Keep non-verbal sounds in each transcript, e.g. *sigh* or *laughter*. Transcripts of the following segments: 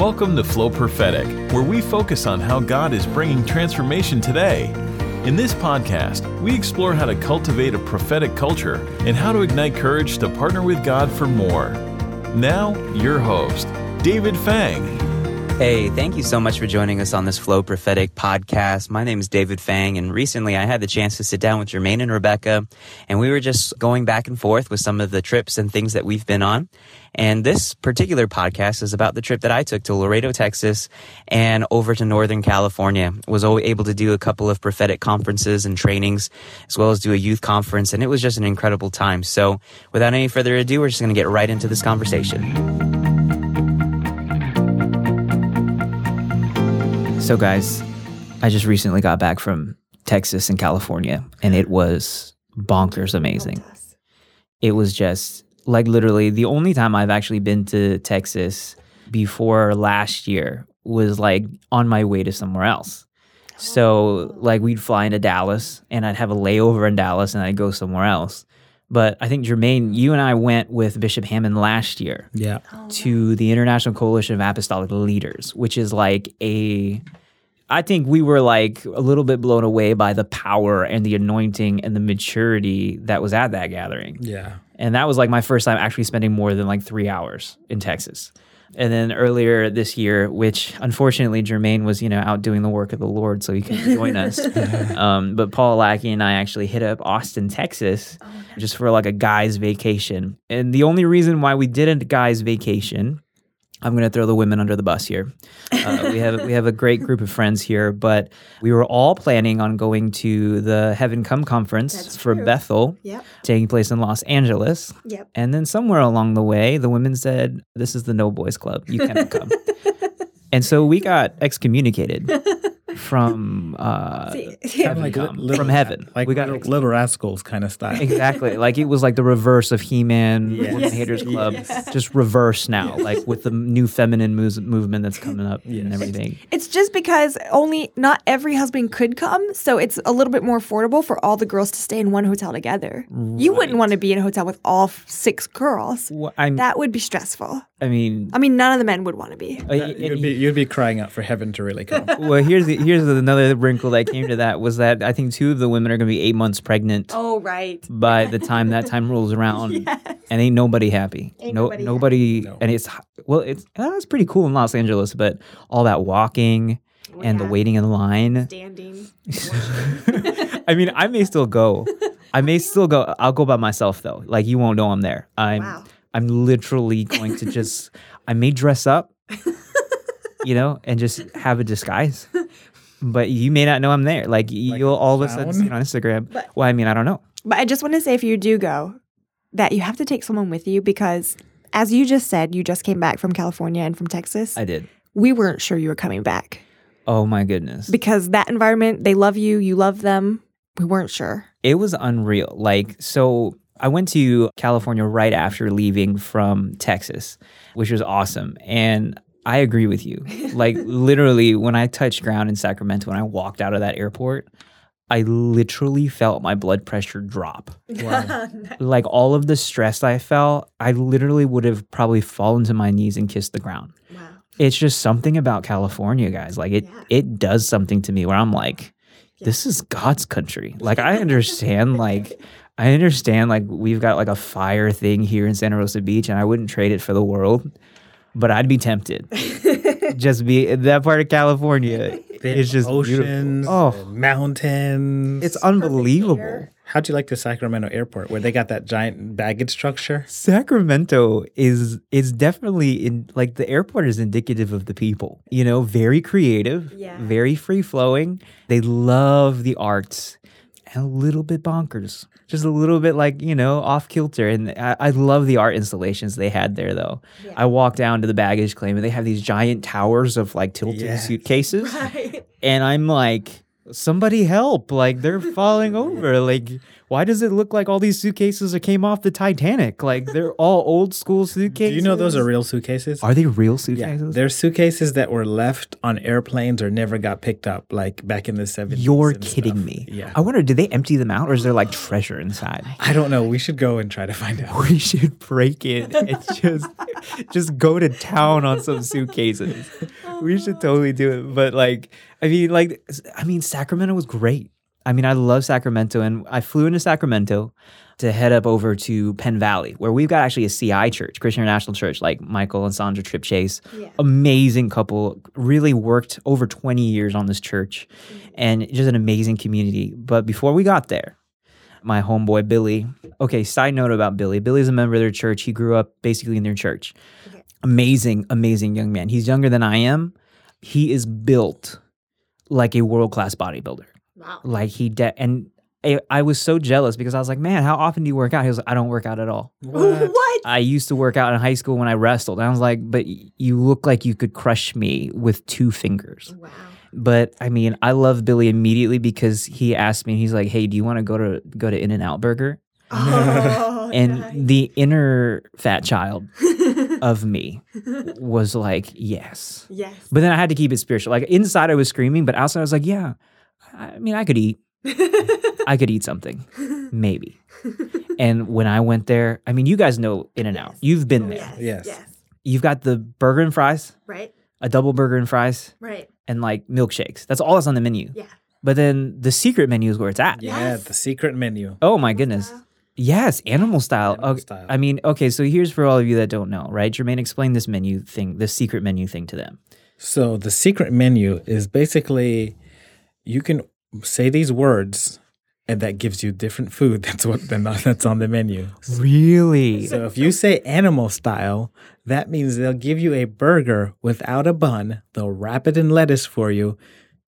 Welcome to Flow Prophetic, where we focus on how God is bringing transformation today. In this podcast, we explore how to cultivate a prophetic culture and how to ignite courage to partner with God for more. Now, your host, David Fang. Hey, thank you so much for joining us on this Flow Prophetic podcast. My name is David Fang, and recently I had the chance to sit down with Jermaine and Rebecca, and we were just going back and forth with some of the trips and things that we've been on. And this particular podcast is about the trip that I took to Laredo, Texas, and over to Northern California. Was able to do a couple of prophetic conferences and trainings, as well as do a youth conference, and it was just an incredible time. So, without any further ado, we're just going to get right into this conversation. So, guys, I just recently got back from Texas and California, and it was bonkers amazing. It was just like literally the only time I've actually been to Texas before last year was like on my way to somewhere else. So, like, we'd fly into Dallas and I'd have a layover in Dallas and I'd go somewhere else. But I think Jermaine, you and I went with Bishop Hamon last year Yeah. Oh, to the International Coalition of Apostolic Leaders, which is like a I think we were like a little bit blown away by the power and the anointing and the maturity that was at that gathering. Yeah. And that was like my first time actually spending more than like three hours in Texas. And then earlier this year, which unfortunately Jermaine was, you know, out doing the work of the Lord, so he couldn't join us. *laughs* um, but Paul Lackey and I actually hit up Austin, Texas, just for like a guy's vacation. And the only reason why we did a guy's vacation I'm going to throw the women under the bus here. Uh, we have we have a great group of friends here, but we were all planning on going to the Heaven Come conference That's for true. Bethel, Yep. taking place in Los Angeles. Yep. And then somewhere along the way, the women said, "This is the No Boys Club. You cannot come." *laughs* and so we got excommunicated *laughs* from uh, *laughs* See, Heaven Like Come, little- from heaven. Like we got little, little rascals kind of style. Exactly. Like it was like the reverse of He Man, Yes. Women Haters Club, Yes. just reverse now, like with the new feminine moves, movement that's coming up and everything. It's just because only not every husband could come, so it's a little bit more affordable for all the girls to stay in one hotel together. You wouldn't want to be in a hotel with all six girls. Well, That would be stressful. I mean, I mean, none of the men would want to be. uh, you'd be you'd be crying out for heaven to really come. *laughs* well, here's the, here's another wrinkle that came to that was that I think two of the women are going to be eight months pregnant Oh, right. by the time that time rolls around, *laughs* and ain't nobody happy. Ain't no, nobody nobody, No. and it's well, it's that's pretty cool in Los Angeles, but all that walking and the waiting in line. Standing. *laughs* I mean, I may still go. I may still go. I'll go by myself though. Like you won't know I'm there. I'm Wow. I'm literally going to just I may dress up, *laughs* you know, and just have a disguise. But you may not know I'm there. Like you'll all of a sudden see it on Instagram. But- well, I mean, I don't know. But I just want to say if you do go, that you have to take someone with you because, as you just said, you just came back from California and from Texas. I did. we weren't sure you were coming back Oh my goodness. because that environment, they love you, you love them. We weren't sure. It was unreal. Like, so I went to California right after leaving from Texas, which was awesome. And I agree with you. *laughs* Like, literally, when I touched ground in Sacramento and I walked out of that airport, I literally felt my blood pressure drop. *laughs* Like, all of the stress I felt, I literally would have probably fallen to my knees and kissed the ground. Wow. It's just something about California, guys. Like, it, Yeah. it does something to me where I'm like, this is God's country. Like I *laughs* understand like I understand like we've got like a fire thing here in Santa Rosa Beach and I wouldn't trade it for the world. But I'd be tempted. *laughs* just be that part of California. It's just beautiful. oceans, Oh. and mountains. It's unbelievable. How'd you like the Sacramento airport where they got that giant baggage structure? Sacramento is is definitely in like the airport is indicative of the people. You know, very creative, Yeah. very free flowing. They love the arts and a little bit bonkers. Just a little bit like, you know, off kilter. And I, I love the art installations they had there though. I walked down to the baggage claim and they have these giant towers of like tilted Yes. suitcases. *laughs* Right. And I'm like, somebody help. Like they're falling *laughs* over. Like, why does it look like all these suitcases that came off the Titanic? Like they're all old school suitcases. *laughs* Do you know those are real suitcases? Are they real suitcases? yeah, they're suitcases that were left on airplanes or never got picked up, like back in the 70s. You're kidding stuff. me. Yeah. I wonder, did they empty them out or is there like treasure inside? I don't know. We should go and try to find out. *laughs* We should break it and *laughs* just just go to town on some suitcases. We should totally do it. But like, I mean, like, I mean, Sacramento was great. I mean, I love Sacramento, and I flew into Sacramento to head up over to Penn Valley, where we've got actually a CI church, Christian International Church, like Michael and Sandra Trip Chase. Amazing couple, really worked over 20 years on this church mm-hmm. and just an amazing community. But before we got there, my homeboy Billy. Okay, side note about Billy. Billy's a member of their church. He grew up basically in their church. Amazing, amazing young man. He's younger than I am. He is built like a world class bodybuilder. Wow. Like he de- and I, I was so jealous because I was like, man, how often do you work out? He was like, I don't work out at all. What? I used to work out in high school when I wrestled. And I was like, but you look like you could crush me with two fingers. Wow. But I mean, I love Billy immediately because he asked me, he's like, "Hey, do you want to go to go to In-N-Out Burger?" Oh, And the inner fat child *laughs* of me was like, "Yes." yes. But then I had to keep it spiritual. Like inside, I was screaming, but outside, I was like, "Yeah." I mean, I could eat. I could eat something, *laughs* maybe. And when I went there, I mean, you guys know In-N-Out. You've been oh, there. Yes. Yes. You've got the burger and fries, Right. a double burger and fries, Right. and like milkshakes. That's all that's on the menu. Yeah. But then the secret menu is where it's at. Yeah, Yes. the secret menu. Oh my goodness. Yes, animal style. Animal okay. style. I mean, okay, so here's for all of you that don't know, right? Jermaine, explain this menu thing, this secret menu thing to them. So the secret menu is basically you can say these words and that gives you different food. *laughs* That's what that's on the menu. Really? So if you say animal style, that means they'll give you a burger without a bun. They'll wrap it in lettuce for you,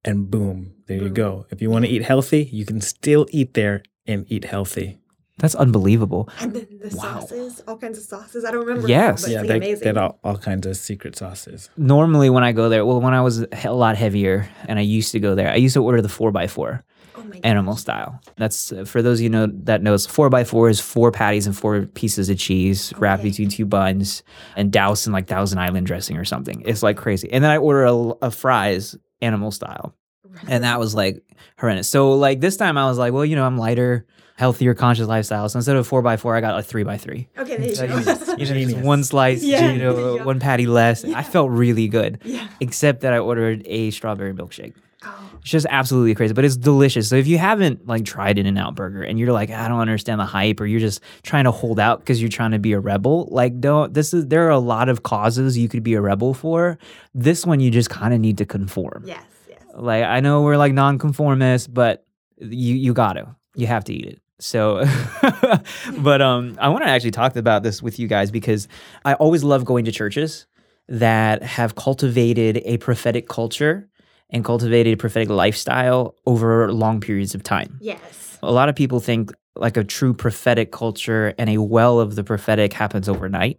and boom, there you go. If you want to eat healthy, you can still eat there and eat healthy. That's unbelievable. And then the sauces, all kinds of sauces. I don't remember. Yes. But yeah, it's they, amazing. they had all, all kinds of secret sauces. Normally, when I go there, well, when I was a lot heavier and I used to go there, I used to order the 4x4 oh my god. animal style. That's uh, for those of you know that knows 4x4 is four patties and four pieces of cheese wrapped between two buns and doused in like Thousand Island dressing or something. It's like crazy. And then I order a, a fries animal style. And that was like horrendous. So like this time I was like, well, you know, I'm lighter, healthier, conscious lifestyle. So instead of four by four, I got a three by three. Okay, there you So go. you just- you know, just one slice, Yeah, you know, you one patty less. I felt really good, yeah. except that I ordered a strawberry milkshake. Oh. It's just absolutely crazy, but it's delicious. So if you haven't like tried In-N-Out Burger and you're like, I don't understand the hype, or you're just trying to hold out because you're trying to be a rebel, like don't. This is there are a lot of causes you could be a rebel for. This one you just kind of need to conform. Yes. Like I know we're like nonconformists, but you you got to. You have to eat it. So *laughs* but um I want to actually talk about this with you guys because I always love going to churches that have cultivated a prophetic culture and cultivated a prophetic lifestyle over long periods of time. Yes. A lot of people think like a true prophetic culture and a well of the prophetic happens overnight.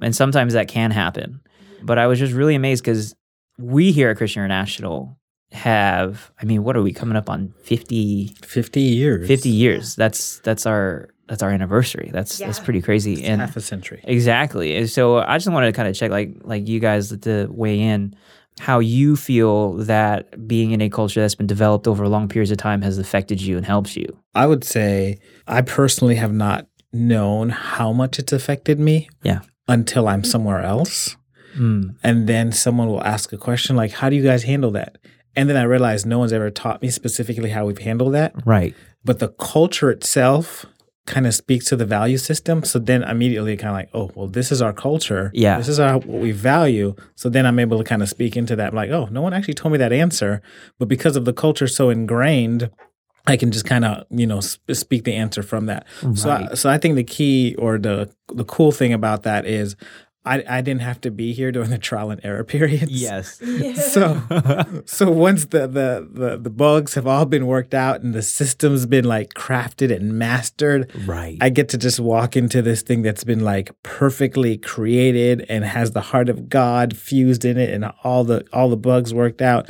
And sometimes that can happen. But I was just really amazed because we here at Christian International have, I mean, what are we coming up on 50, 50 years. 50 years? That's that's our that's our anniversary. That's that's pretty crazy. And Half a century. Exactly. And so I just wanted to kind of check, like, like you guys to weigh in how you feel that being in a culture that's been developed over long periods of time has affected you and helps you. I would say I personally have not known how much it's affected me Yeah. until I'm somewhere else. Mm. And then someone will ask a question like, How do you guys handle that? And then I realized no one's ever taught me specifically how we've handled that. Right. But the culture itself kind of speaks to the value system. So then immediately kind of like, oh, well, this is our culture. Yeah. This is our, what we value. So then I'm able to kind of speak into that. I'm like, oh, no one actually told me that answer. But because of the culture so ingrained, I can just kind of, you know, sp- speak the answer from that. So, I, so I think the key or the the cool thing about that is I, I didn't have to be here during the trial and error periods. Yes. *laughs* So so once the, the the the bugs have all been worked out and the system's been like crafted and mastered, right. I get to just walk into this thing that's been like perfectly created and has the heart of God fused in it and all the all the bugs worked out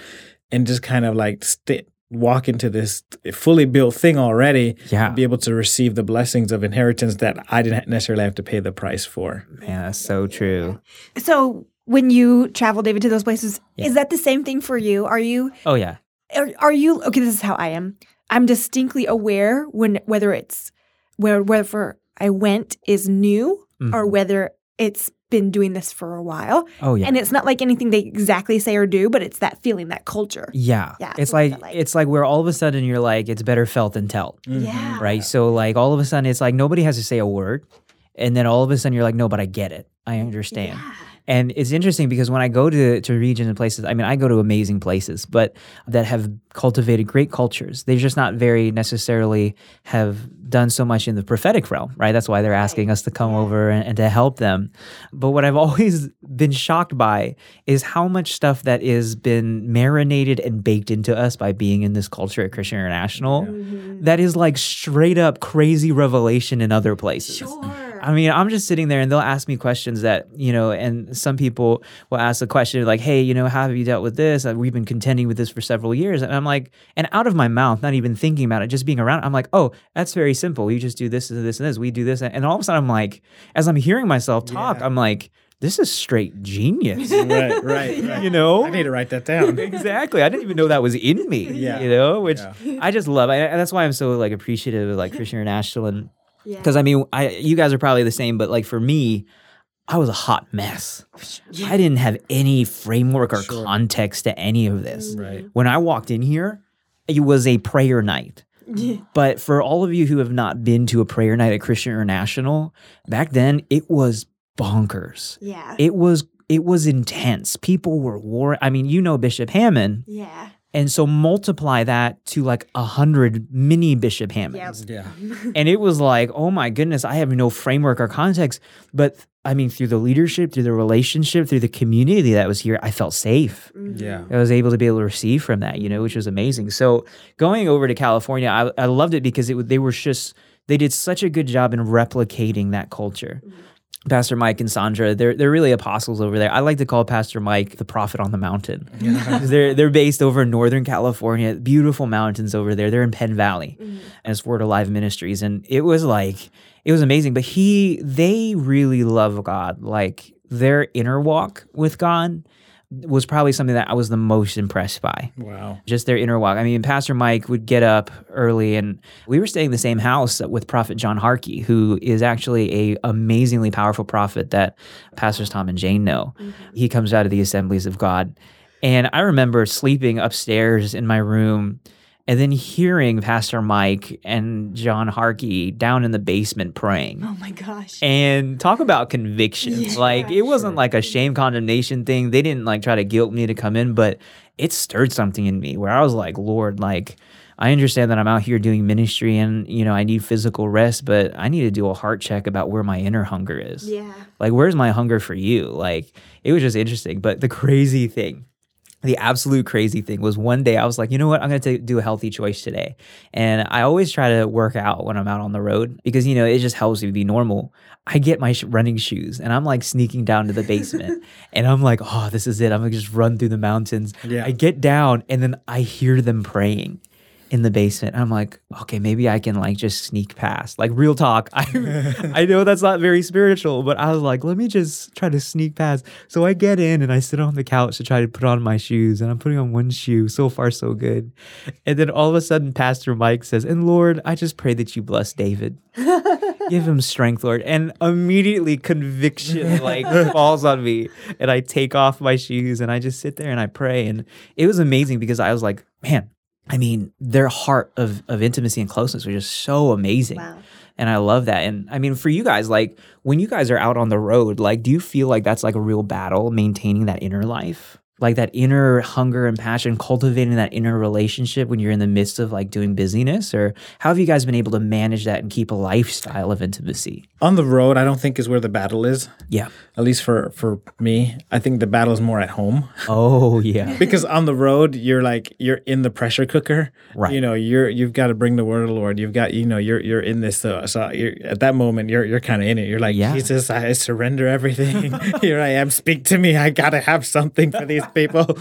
and just kind of like st- walk into this fully built thing already Yeah. and be able to receive the blessings of inheritance that I didn't necessarily have to pay the price for. Man, that's so true. So when you travel, David, to those places, is that the same thing for you? Are you Oh yeah. are, are you okay? This is how I am. I'm distinctly aware when whether it's where whether I went is new or mm-hmm. whether it's been doing this for a while. Oh yeah. And it's not like anything they exactly say or do, but it's that feeling, that culture. yeah. Yeah, It's like, like? it's like where all of a sudden you're like it's better felt than told. Mm-hmm. Yeah. Right? So like all of a sudden it's like nobody has to say a word and then all of a sudden you're like no, but I get it. I understand. And it's interesting because when I go to, to regions and places, I mean, I go to amazing places, but that have cultivated great cultures. They just not very necessarily have done so much in the prophetic realm, right? That's why they're asking us to come over and, and to help them. But what I've *laughs* always been shocked by is how much stuff that is been marinated and baked into us by being in this culture at Christian International that is like straight up crazy revelation in other places. I mean, I'm just sitting there and they'll ask me questions that, you know, and some people will ask the question like, hey, you know, how have you dealt with this? We've been contending with this for several years. And I'm like, and out of my mouth, not even thinking about it, just being around, I'm like, oh, that's very simple. You just do this and this and this. We do this. And all of a sudden, I'm like, as I'm hearing myself talk, I'm like, this is straight genius. *laughs* right, right, right. *laughs* you know? I need to write that down. *laughs* exactly. I didn't even know that was in me. Yeah. You know, which I just love. I, and that's why I'm so like appreciative of like Christian International and because I mean, I you guys are probably the same, but like for me, I was a hot mess. I didn't have any framework or context to any of this. Mm-hmm. Right. When I walked in here, it was a prayer night. But for all of you who have not been to a prayer night at Christian International, back then it was bonkers. Yeah. It was it was intense. People were war. I mean, you know Bishop Hamon, yeah. And so multiply that to like a hundred mini Bishop Hamons, Yeah. *laughs* and it was like, oh my goodness, I have no framework or context. But I mean, through the leadership, through the relationship, through the community that was here, I felt safe. Mm-hmm. Yeah. I was able to be able to receive from that, you know, which was amazing. So going over to California, I, I loved it because it, w- they were just they did such a good job in replicating that culture. Mm-hmm. Pastor Mike and Sandra, they're they're really apostles over there. I like to call Pastor Mike the prophet on the mountain. 'Cause *laughs* they're they're based over in Northern California, beautiful mountains over there. They're in Penn Valley, mm. and it's Word Alive Ministries, and it was like it was amazing. But he, they really love God. Like their inner walk with God was probably something that I was the most impressed by Wow. just their inner walk. I mean, Pastor Mike would get up early, and we were staying in the same house with Prophet John Harkey, who is actually a amazingly powerful prophet that Pastors Tom and Jane know. Mm-hmm. He comes out of the Assemblies of God, and I remember sleeping upstairs in my room. And then hearing Pastor Mike and John Harkey down in the basement praying. Oh my gosh. And talk about convictions. like it wasn't like a shame condemnation thing. They didn't like try to guilt me to come in, but it stirred something in me where I was like, Lord, like I understand that I'm out here doing ministry and you know I need physical rest, but I need to do a heart check about where my inner hunger is. Yeah. Like where's my hunger for you? Like it was just interesting. But the crazy thing the absolute crazy thing was one day I was like, you know what? I'm going to do a healthy choice today. And I always try to work out when I'm out on the road because, you know, it just helps me be normal. I get my sh- running shoes and I'm like sneaking down to the basement *laughs* and I'm like, oh, this is it. I'm going to just run through the mountains. Yeah. I get down and then I hear them praying in the basement. I'm like, okay, maybe I can like just sneak past. Like real talk. *laughs* I *laughs* I know that's not very spiritual, but I was like, let me just try to sneak past. So I get in and I sit on the couch to try to put on my shoes, and I'm putting on one shoe. So far, so good. And then all of a sudden, Pastor Mike says, "And Lord, I just pray that you bless David." *laughs* Give him strength, Lord. And immediately conviction like falls on me. And I take off my shoes and I just sit there and I pray. And it was amazing because I was like, man, I mean, their heart of, of intimacy and closeness was just so amazing. Wow. And I love that. And I mean, for you guys, like when you guys are out on the road, like, do you feel like that's like a real battle maintaining that inner life? Like that inner hunger and passion, cultivating that inner relationship when you're in the midst of like doing busyness? Or how have you guys been able to manage that and keep a lifestyle of intimacy? On the road, I don't think is where the battle is. Yeah. At least for for me, I think the battle is more at home. Oh, yeah. *laughs* because on the road you're like you're in the pressure cooker Right. you know you're you've got to bring the word of the lord you've got you know you're you're in this uh, so you're, at that moment you're you're kind of in it you're like Yeah. jesus i surrender everything *laughs* here i am speak to me i gotta have something for these *laughs* people,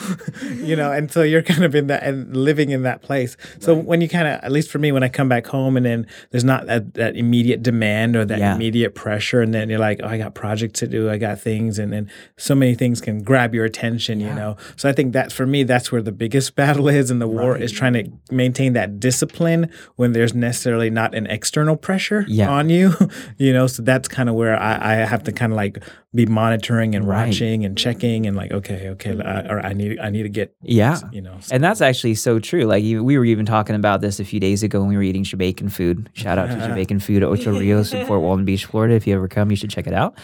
you know, and so you're kind of in that and living in that place. So when you kind of, at least for me, when I come back home and then there's not that, that immediate demand or that Yeah. immediate pressure, and then you're like, oh, I got projects to do, I got things, and then so many things can grab your attention, you know. So I think that for me, that's where the biggest *laughs* battle is in the war is trying to maintain that discipline when there's necessarily not an external pressure Yeah. on you, *laughs* you know. So that's kind of where I, I have to kind of like be monitoring and Right. watching and checking and like, okay, okay, uh, or I need I need to get, Yeah. you know. And that's actually so true. Like you, we were even talking about this a few days ago when we were eating Jamaican food. Shout out to *laughs* Jamaican food at Ocho Rios in Fort Walton Beach, Florida. If you ever come, you should check it out.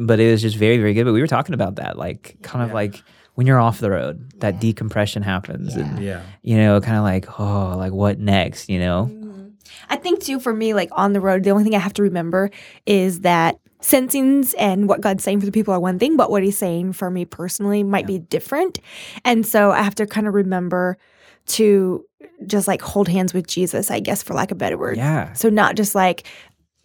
But it was just very, very good. But we were talking about that, like kind of like when you're off the road, that decompression happens, and yeah. you know, kind of like oh, like what next? You know? I think too for me, like on the road, the only thing I have to remember is that sensings and what God's saying for the people are one thing, but what He's saying for me personally might be different. And so I have to kind of remember to just like hold hands with Jesus, I guess, for lack of a better word. Yeah. So not just like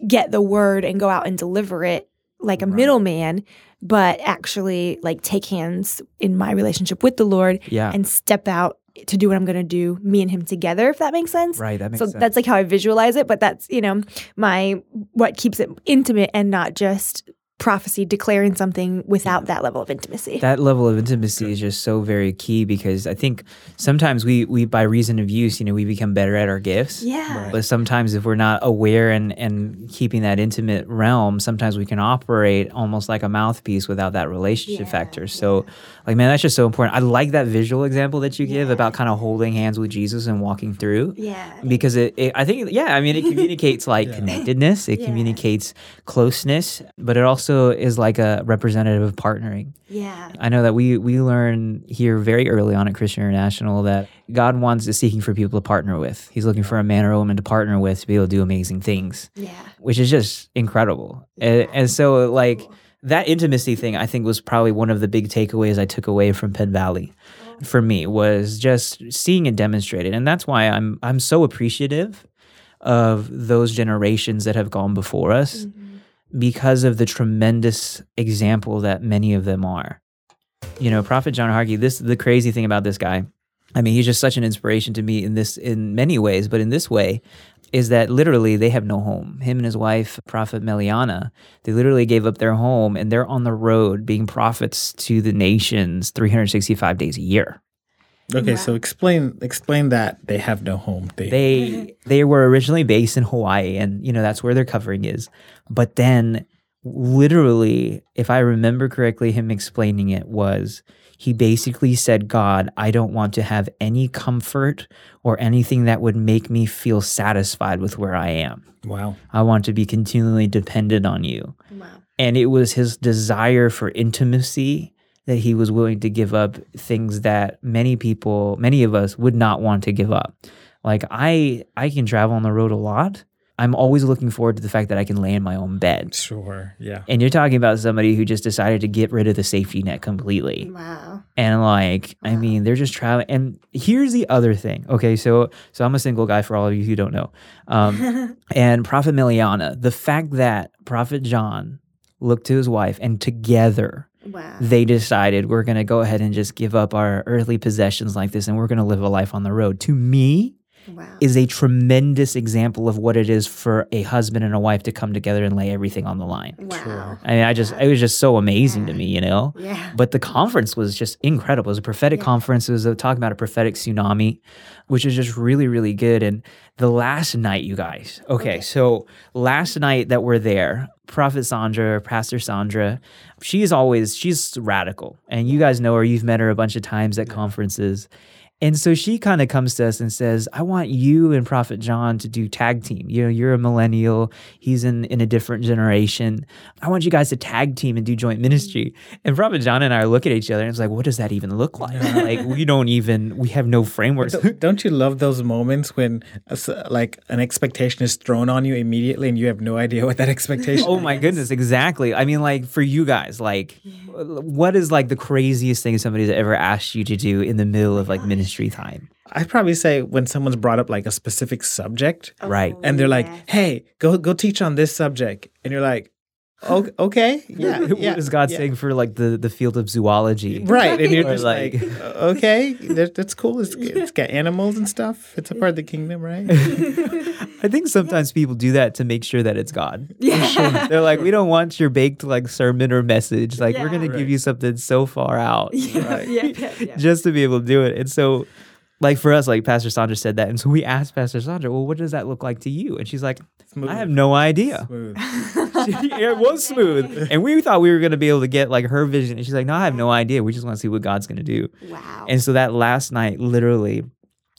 get the word and go out and deliver it like a middleman, but actually like take hands in my relationship with the Lord Yeah. and step out to do what I'm going to do, me and him together, if that makes sense. Right. That makes So sense. that's like how I visualize it, but that's, you know, my what keeps it intimate and not just prophecy declaring something without that level of intimacy. that level of intimacy is just so very key because I think sometimes we we by reason of use, you know, we become better at our gifts. yeah. But sometimes if we're not aware and and keeping that intimate realm, sometimes we can operate almost like a mouthpiece without that relationship Yeah, factor. So like man, that's just so important. I like that visual example that you give about kind of holding hands with Jesus and walking through. Yeah. Because it, it I think yeah, I mean it communicates *laughs* like connectedness, it Yeah. communicates closeness, but it also is like a representative of partnering. Yeah. I know that we we learn here very early on at Christian International that God wants is seeking for people to partner with. He's looking for a man or a woman to partner with to be able to do amazing things, Yeah. which is just incredible. And, and so like that intimacy thing I think was probably one of the big takeaways I took away from Penn Valley for me was just seeing it demonstrated. And that's why I'm I'm so appreciative of those generations that have gone before us mm-hmm. because of the tremendous example that many of them are. You know, Prophet John Harkey, this the crazy thing about this guy. I mean, he's just such an inspiration to me in this in many ways, but in this way is that literally they have no home. Him and his wife, Prophet Meliana, they literally gave up their home and they're on the road being prophets to the nations 365 days a year. Okay, so explain explain that they have no home. They, they *laughs* they were originally based in Hawaii and you know that's where their covering is but then literally if i remember correctly him explaining it was he basically said god i don't want to have any comfort or anything that would make me feel satisfied with where i am wow. i want to be continually dependent on you Wow. and it was his desire for intimacy that he was willing to give up things that many people many of us would not want to give up like i i can travel on the road a lot i'm always looking forward to the fact that i can lay in my own bed Sure. Yeah. and you're talking about somebody who just decided to get rid of the safety net completely Wow. and like i mean they're just traveling and here's the other thing okay so so i'm a single guy for all of you who don't know um, *laughs* and prophet miliana the fact that prophet john looked to his wife and together Wow. they decided we're going to go ahead and just give up our earthly possessions like this and we're going to live a life on the road to me Wow. is a tremendous example of what it is for a husband and a wife to come together and lay everything on the line Wow. I mean, I just, it was just so amazing to me, you know? Yeah. But the conference was just incredible. It was a prophetic conference. It was a, talking about a prophetic tsunami, which is just really, really good. And the last night, you guys, okay, so last night that we're there, Prophet Sandra, Pastor Sandra, she's always, she's radical. And you guys know her. You've met her a bunch of times at conferences. And so she kind of comes to us and says, I want you and Prophet John to do tag team. You know, you're a millennial, he's in, in a different generation. I want you guys to tag team and do joint ministry. And Prophet John and I look at each other and it's like, what does that even look like? *laughs* like, we don't even, we have no frameworks. Don't- Don't you love those moments when a s- like an expectation is thrown on you immediately and you have no idea what that expectation? Oh my goodness, exactly. I mean, like for you guys, like what is like the craziest thing somebody's ever asked you to do in the middle of like ministry time? I'd probably say when someone's brought up like a specific subject oh, Right. and they're like, "Hey, go go teach on this subject," and you're like, O- okay, yeah, yeah. what is God yeah. saying for like the the field of zoology? Right, and you're just like, like- "Uh, okay, that, that's cool. It's, it's got animals and stuff. It's a part of the kingdom, right? *laughs* I think sometimes people do that to make sure that it's God. *laughs* Yeah. They're like, we don't want your baked like sermon or message. Like, we're gonna give you something so far out. *laughs* yeah, yeah, yeah. just to be able to do it. And so, like for us, like Pastor Sandra said that, and so we asked Pastor Sandra, "Well, what does that look like to you?" And she's like, Smooth. "I have no idea." *laughs* Smooth. *laughs* it was smooth, *laughs* and we thought we were gonna be able to get like her vision, and she's like, "No, I have no idea. We just want to see what God's gonna do." Wow. And so that last night, literally,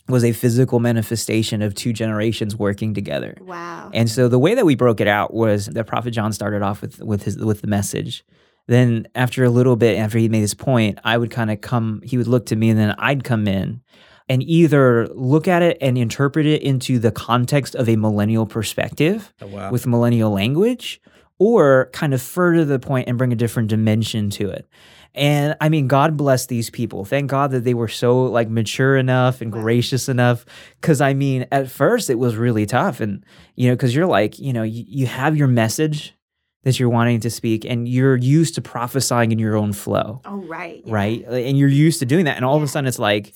was a physical manifestation of two generations working together. wow. And so the way that we broke it out was that Prophet John started off with with his with the message. Then after a little bit, after he made his point, I would kind of come. He would look to me, and then I'd come in and either look at it and interpret it into the context of a millennial perspective Oh, wow. with millennial language, or kind of further the point and bring a different dimension to it. And I mean, God bless these people. Thank God that they were so like mature enough and gracious enough. Cause I mean, at first it was really tough. And, you know, cause you're like, you know, you, you have your message that you're wanting to speak and you're used to prophesying in your own flow, oh, right. yeah. right? And you're used to doing that. And all of a sudden it's like,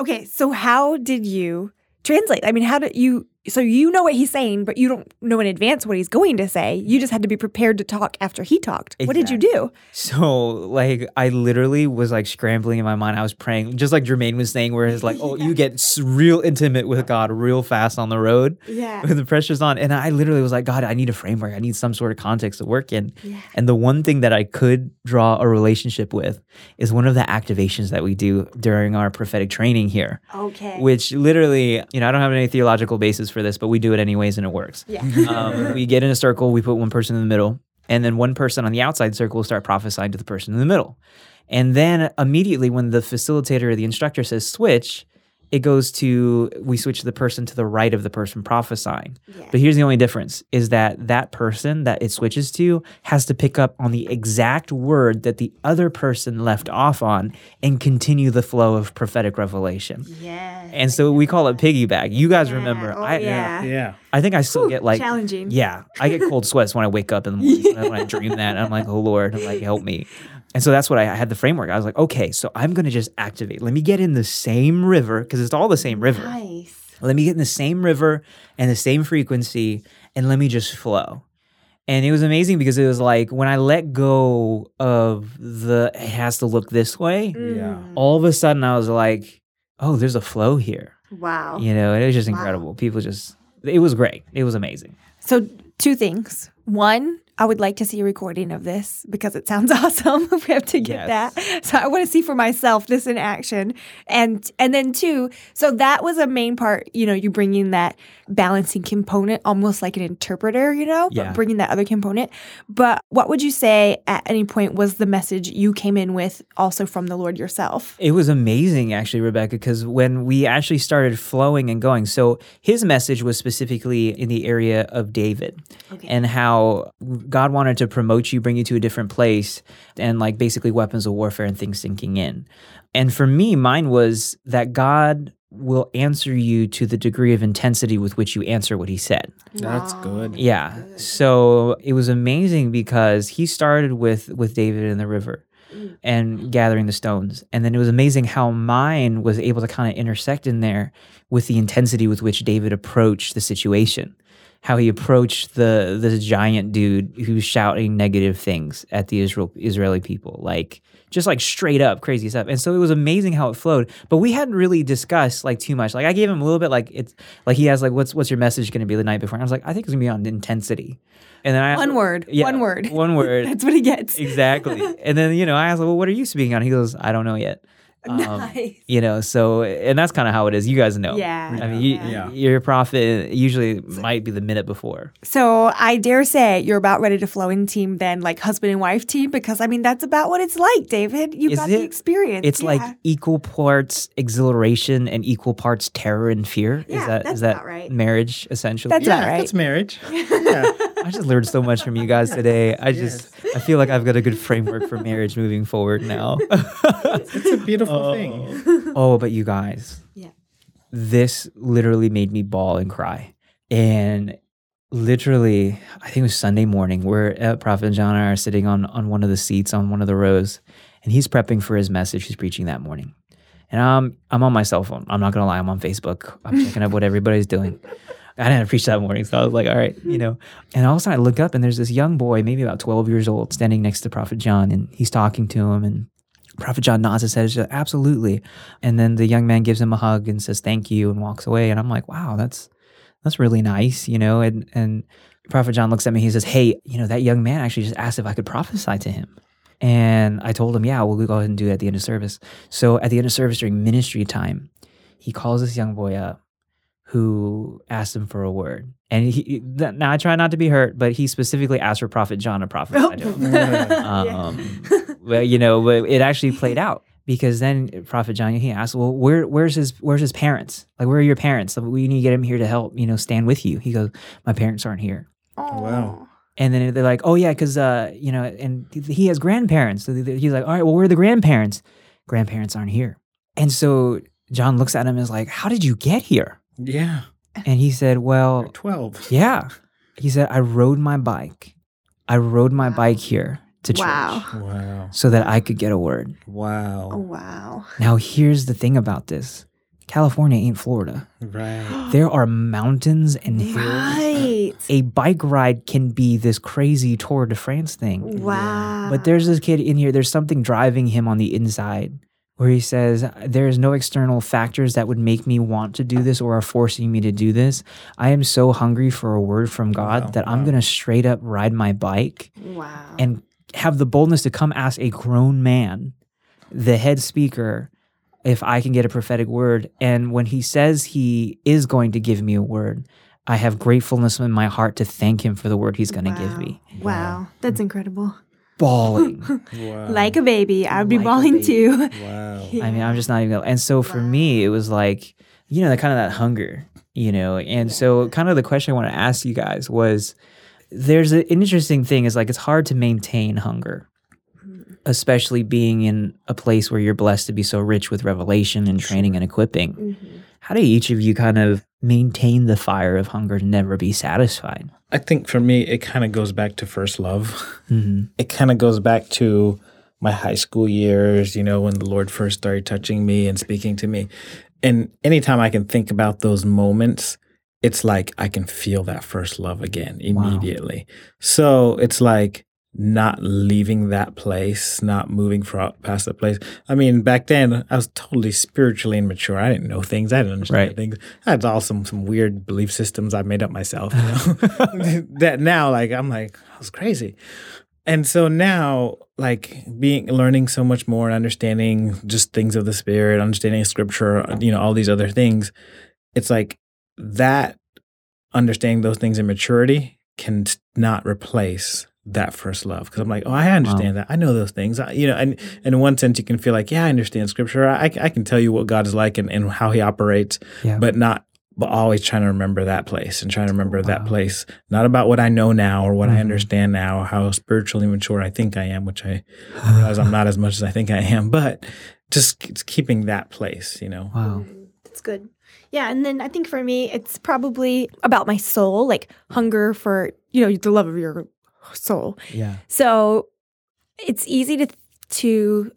Okay, so how did you translate? I mean, how did you? So you know what he's saying, but you don't know in advance what he's going to say. You just had to be prepared to talk after he talked. What did you do? So like I literally was like scrambling in my mind. I was praying, just like Jermaine was saying, where it's like, oh, you get *laughs* real intimate with God real fast on the road Yeah. when the pressure's on. And I literally was like, God, I need a framework. I need some sort of context to work in. Yeah. And the one thing that I could draw a relationship with is one of the activations that we do during our prophetic training here, Okay. which literally, you know, I don't have any theological basis for this, but we do it anyways and it works. yeah. *laughs* Um, we get in a circle, we put one person in the middle, and then one person on the outside circle will start prophesying to the person in the middle. And then immediately, when the facilitator or the instructor says switch, it goes to we switch the person to the right of the person prophesying. Yeah. But here's the only difference is that that person that it switches to has to pick up on the exact word that the other person left off on and continue the flow of prophetic revelation. yeah. And so we call it piggyback. You guys Yeah. remember Oh, I yeah. yeah. I think I still get like challenging. yeah, I get cold *laughs* sweats when I wake up in the morning when I dream that. And I'm like, oh Lord, I'm like, help me. And so that's what I, I had the framework. I was like, okay, so I'm gonna just activate. Let me get in the same river because it's all the same river. Nice. Let me get in the same river and the same frequency, and let me just flow. And it was amazing because it was like when I let go of the it has to look this way, mm. Yeah. all of a sudden I was like, oh, there's a flow here. Wow. You know, it was just Wow. incredible. People just it was great. It was amazing. So, two things. One, I would like to see a recording of this because it sounds *laughs* awesome. *laughs* we have to get Yes. that. So I want to see for myself this in action. And and then two, so that was a main part, you know, you bringing that balancing component almost like an interpreter, you know, Yeah. but bringing that other component. But what would you say at any point was the message you came in with also from the Lord yourself? It was amazing, actually, Rebecca, because when we actually started flowing and going, so his message was specifically in the area of David Okay. and how God wanted to promote you, bring you to a different place, and like basically weapons of warfare and things sinking in. And for me, mine was that God will answer you to the degree of intensity with which you answer what he said. That's good. Yeah. So it was amazing because he started with with David in the river mm. and gathering the stones. And then it was amazing how mine was able to kind of intersect in there with the intensity with which David approached the situation. How he approached the the giant dude who's shouting negative things at the Israel Israeli people. Like just like straight up crazy stuff. And so it was amazing how it flowed. But we hadn't really discussed like too much. Like I gave him a little bit like it's like he has like what's what's your message going to be the night before? And I was like I think it's going to be on intensity. And then I asked- One word. Yeah, One word. One word. *laughs* That's what he gets. exactly. And then you know I asked, well, what are you speaking on? He goes, I don't know yet. *laughs* Um, nice. You know, so and that's kind of how it is. You guys know. Yeah. I mean, you, Yeah. your prophet usually might be the minute before. So I dare say you're about ready to flow in team then, like husband and wife team, because I mean that's about what it's like, David. You got it? the experience. It's like equal parts exhilaration and equal parts terror and fear. Yeah, is that that's is that right. marriage essentially? That's yeah, about right. That's marriage. *laughs* Yeah. I just learned so much from you guys today. I just I feel like I've got a good framework for marriage moving forward now. it's a beautiful oh. thing. *laughs* oh, but you guys. Yeah. This literally made me bawl and cry. And literally, I think it was Sunday morning. We're Prophet John and I are sitting on on one of the seats on one of the rows, and he's prepping for his message he's preaching that morning. And I'm I'm on my cell phone. I'm not gonna lie, I'm on Facebook. I'm checking up what everybody's doing. I didn't preach that morning, so I was like, all right, you know. And all of a sudden, I look up and there's this young boy, maybe about 12 years old, standing next to Prophet John, and he's talking to him. And Prophet John nods his head, says, absolutely. And then the young man gives him a hug and says, thank you, and walks away. And I'm like, wow, that's that's really nice, you know. And and Prophet John looks at me, he says, hey, you know, that young man actually just asked if I could prophesy to him. And I told him, yeah, we'll go ahead and do it at the end of service. So at the end of service during ministry time, he calls this young boy up who asked him for a word. And he, th- now I try not to be hurt, but he specifically asked for Prophet John to prophesy to him. Um, *laughs* well, you know, but it actually played out because then Prophet John he asked, "Well, where where's his where's his parents? Like, where are your parents? Like, we need to get him here to help, you know, stand with you." He goes, "My parents aren't here." Wow. And then they're like, "Oh yeah, because uh, you know, and he has grandparents." So he's like, "All right, well, where are the grandparents? Grandparents aren't here." And so John looks at him and is like, "How did you get here?" Yeah. And he said, "Well, 12. yeah." He said, "I rode my bike. I rode my bike here to church Wow. Wow. so that I could get a word." Oh, Wow. wow. Now, here's the thing about this California ain't Florida. Right. *gasps* There are mountains and hills. Right. A bike ride can be this crazy Tour de France thing. Wow. But there's this kid in here, there's something driving him on the inside where he says, There is no external factors that would make me want to do this or are forcing me to do this. I am so hungry for a word from God Wow, that I'm going to straight up ride my bike wow. and have the boldness to come ask a grown man, the head speaker, if I can get a prophetic word. And when he says he is going to give me a word, I have gratefulness in my heart to thank him for the word he's going to give me. Wow. That's incredible. Bawling. *laughs* Wow. Like a baby. I would be Like a bawling too. Wow. *laughs* I mean, I'm just not even. Gonna, and so for me, it was like, you know, that kind of that hunger, you know. And so, kind of the question I want to ask you guys was, there's a, an interesting thing is like it's hard to maintain hunger, especially being in a place where you're blessed to be so rich with revelation and training and equipping. Mm-hmm. How do each of you kind of maintain the fire of hunger to never be satisfied? I think for me, it kind of goes back to first love. hmm It kind of goes back to my high school years, you know, when the Lord first started touching me and speaking to me. And anytime I can think about those moments, it's like I can feel that first love again Wow. immediately. So it's like not leaving that place, not moving fro- past that place. I mean, back then I was totally spiritually immature. I didn't know things. I didn't understand Right. things. I had all some some weird belief systems I made up myself. You know? *laughs* that now, like I'm like, I was crazy. And so now, like being learning so much more and understanding just things of the spirit, understanding scripture, you know, all these other things, it's like that understanding those things in maturity can not replace that first love because I'm like, oh, I understand that. I know those things. I, you know, and, and in one sense, you can feel like, yeah, I understand scripture. I, I can tell you what God is like and, and how he operates, Yeah. but not, but always trying to remember that place and trying to remember that place, not about what I know now or what I Mhm. understand now, or how spiritually mature I think I am, which I realize I'm not as much as I think I am, *laughs* but just k- keeping that place, you know. Wow. That's good. Yeah, and then I think for me, it's probably about my soul, like hunger for you know the love of your soul. Yeah. So it's easy to to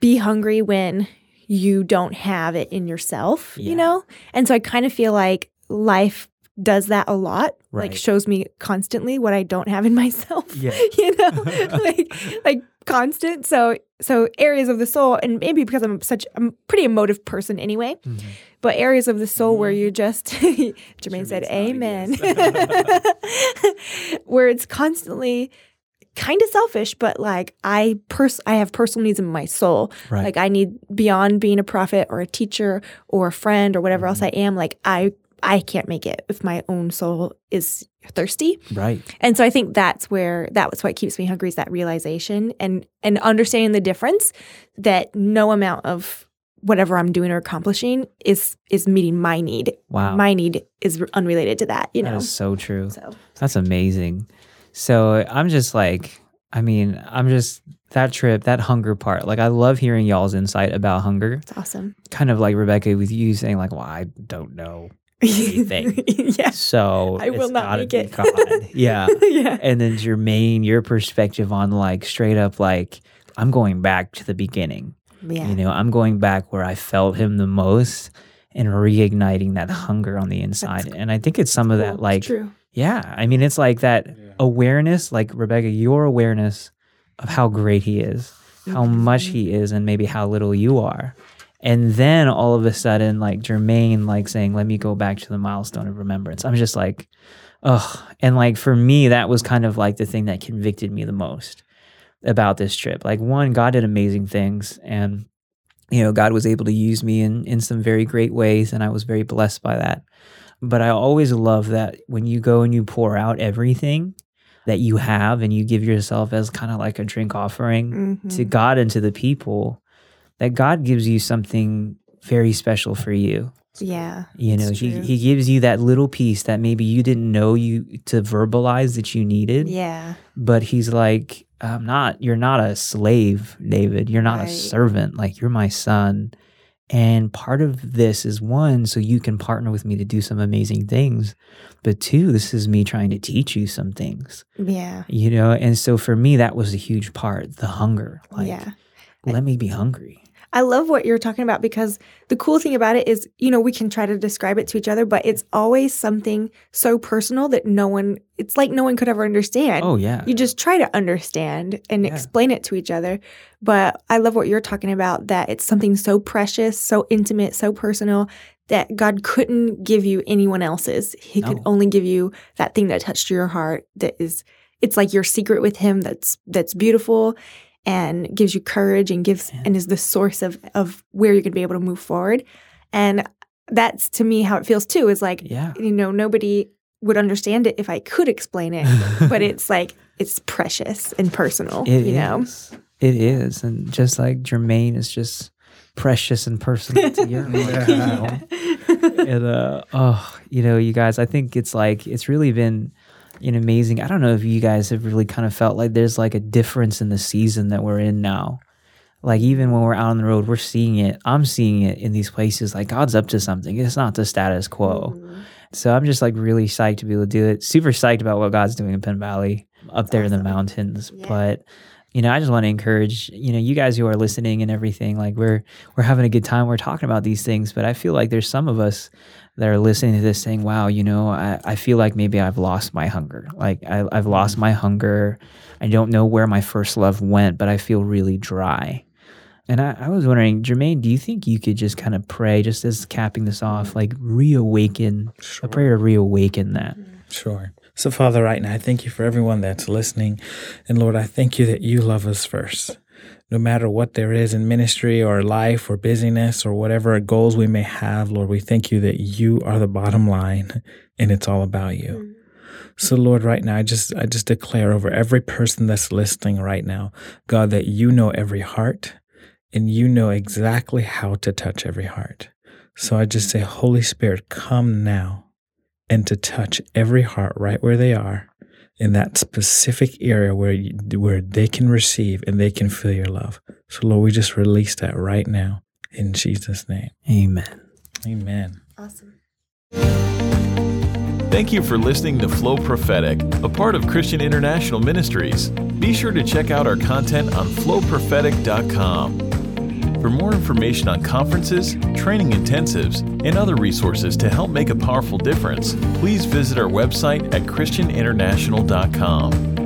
be hungry when you don't have it in yourself, Yeah. you know? And so I kind of feel like life does that a lot. Right. Like shows me constantly what I don't have in *laughs* myself. Yeah. you know? *laughs* like like constant. So so areas of the soul and maybe because I'm such I'm a pretty emotive person anyway, Mhm. but areas of the soul where you just *laughs* Jermaine said amen. *laughs* where it's constantly kind of selfish, but like I pers- I have personal needs in my soul. Right. Like I need beyond being a prophet or a teacher or a friend or whatever else I Mm-hmm. am, like I I can't make it if my own soul is thirsty. right. And so I think that's where that's what keeps me hungry is that realization and and understanding the difference that no amount of whatever I'm doing or accomplishing is is meeting my need. Wow. My need is unrelated to that, you That know. is so true. So That's amazing. So I'm just like, I mean, I'm just that trip, that hunger part. Like, I love hearing y'all's insight about hunger. it's awesome. Kind of like Rebecca with you saying, like, well, I don't know. Anything. *laughs* yeah. So I will it's not gotta make it. God. *laughs* Yeah. yeah. and then Jermaine, your perspective on like straight up like I'm going back to the beginning. Yeah. You know, I'm going back where I felt him the most and reigniting that hunger on the inside. and I think it's some of that like true. yeah, I mean it's like that awareness, like Rebecca, your awareness of how great he is, how much he is and maybe how little you are. And then all of a sudden, like Jermaine, like saying, "Let me go back to the milestone of remembrance." I'm just like, ugh. And like for me, that was kind of like the thing that convicted me the most about this trip. Like one, God did amazing things, and you know, God was able to use me in in some very great ways, and I was very blessed by that. But I always love that when you go and you pour out everything that you have, and you give yourself as kind of like a drink offering to Mhm. God and to the people, that God gives you something very special for you. Yeah. You know, he, he gives you that little piece that maybe you didn't know you to verbalize that you needed. Yeah. But he's like, I'm not, you're not a slave, David. You're not a servant. Like, you're my son. And part of this is one, so you can partner with me to do some amazing things. But two, this is me trying to teach you some things, Yeah. you know? And so for me, that was a huge part the hunger. Like, yeah. let me be hungry. I love what you're talking about because the cool thing about it is, you know, we can try to describe it to each other, but it's always something so personal that no one, it's like no one could ever understand. Oh, yeah. You just try to understand and Yeah. explain it to each other. But I love what you're talking about that it's something so precious, so intimate, so personal that God couldn't give you anyone else's. He could only give you that thing that touched your heart that is it's like your secret with him that's that's beautiful and gives you courage and gives Yeah. and is the source of of where you're going to be able to move forward. And that's to me how it feels too is like yeah. you know nobody would understand it if I could explain it but *laughs* it's like it's precious and personal It you know is. It is. And just like Jermaine is just precious and personal to you *laughs* know? and uh oh, you know, you guys, I think it's like it's really been an amazing. I don't know if you guys have really kind of felt like there's like a difference in the season that we're in now. Like even when we're out on the road, we're seeing it. I'm seeing it in these places. Like God's up to something. It's not the status quo. Mm-hmm. So I'm just like really psyched to be able to do it. Super psyched about what God's doing in Penn Valley up there in the mountains. Yeah. But you know, I just want to encourage, you know, you guys who are listening and everything, like we're we're having a good time. We're talking about these things, but I feel like there's some of us that are listening to this saying, Wow, you know, I, I feel like maybe I've lost my hunger. Like I, I've lost my hunger. I don't know where my first love went, but I feel really dry. And I, I was wondering, Jermaine, do you think you could just kind of pray, just as capping this off, like reawaken a prayer to reawaken that? Sure. So, Father, right now, I thank you for everyone that's listening. And Lord, I thank you that you love us first. No matter what there is in ministry or life or busyness or whatever goals we may have, Lord, we thank you that you are the bottom line and it's all about you. Mm. So Lord, right now I just I just declare over every person that's listening right now, God, that you know every heart and you know exactly how to touch every heart. So I just mm. say, Holy Spirit, come now and to touch every heart right where they are in that specific area where you, where they can receive and they can feel your love. So Lord, we just release that right now in Jesus' name. Amen. Amen. awesome Thank you for listening to Flow Prophetic, a part of Christian International Ministries. Be sure to check out our content on flowprophetic.com. For more information on conferences, training intensives, and other resources to help make a powerful difference, please visit our website at christianinternational.com.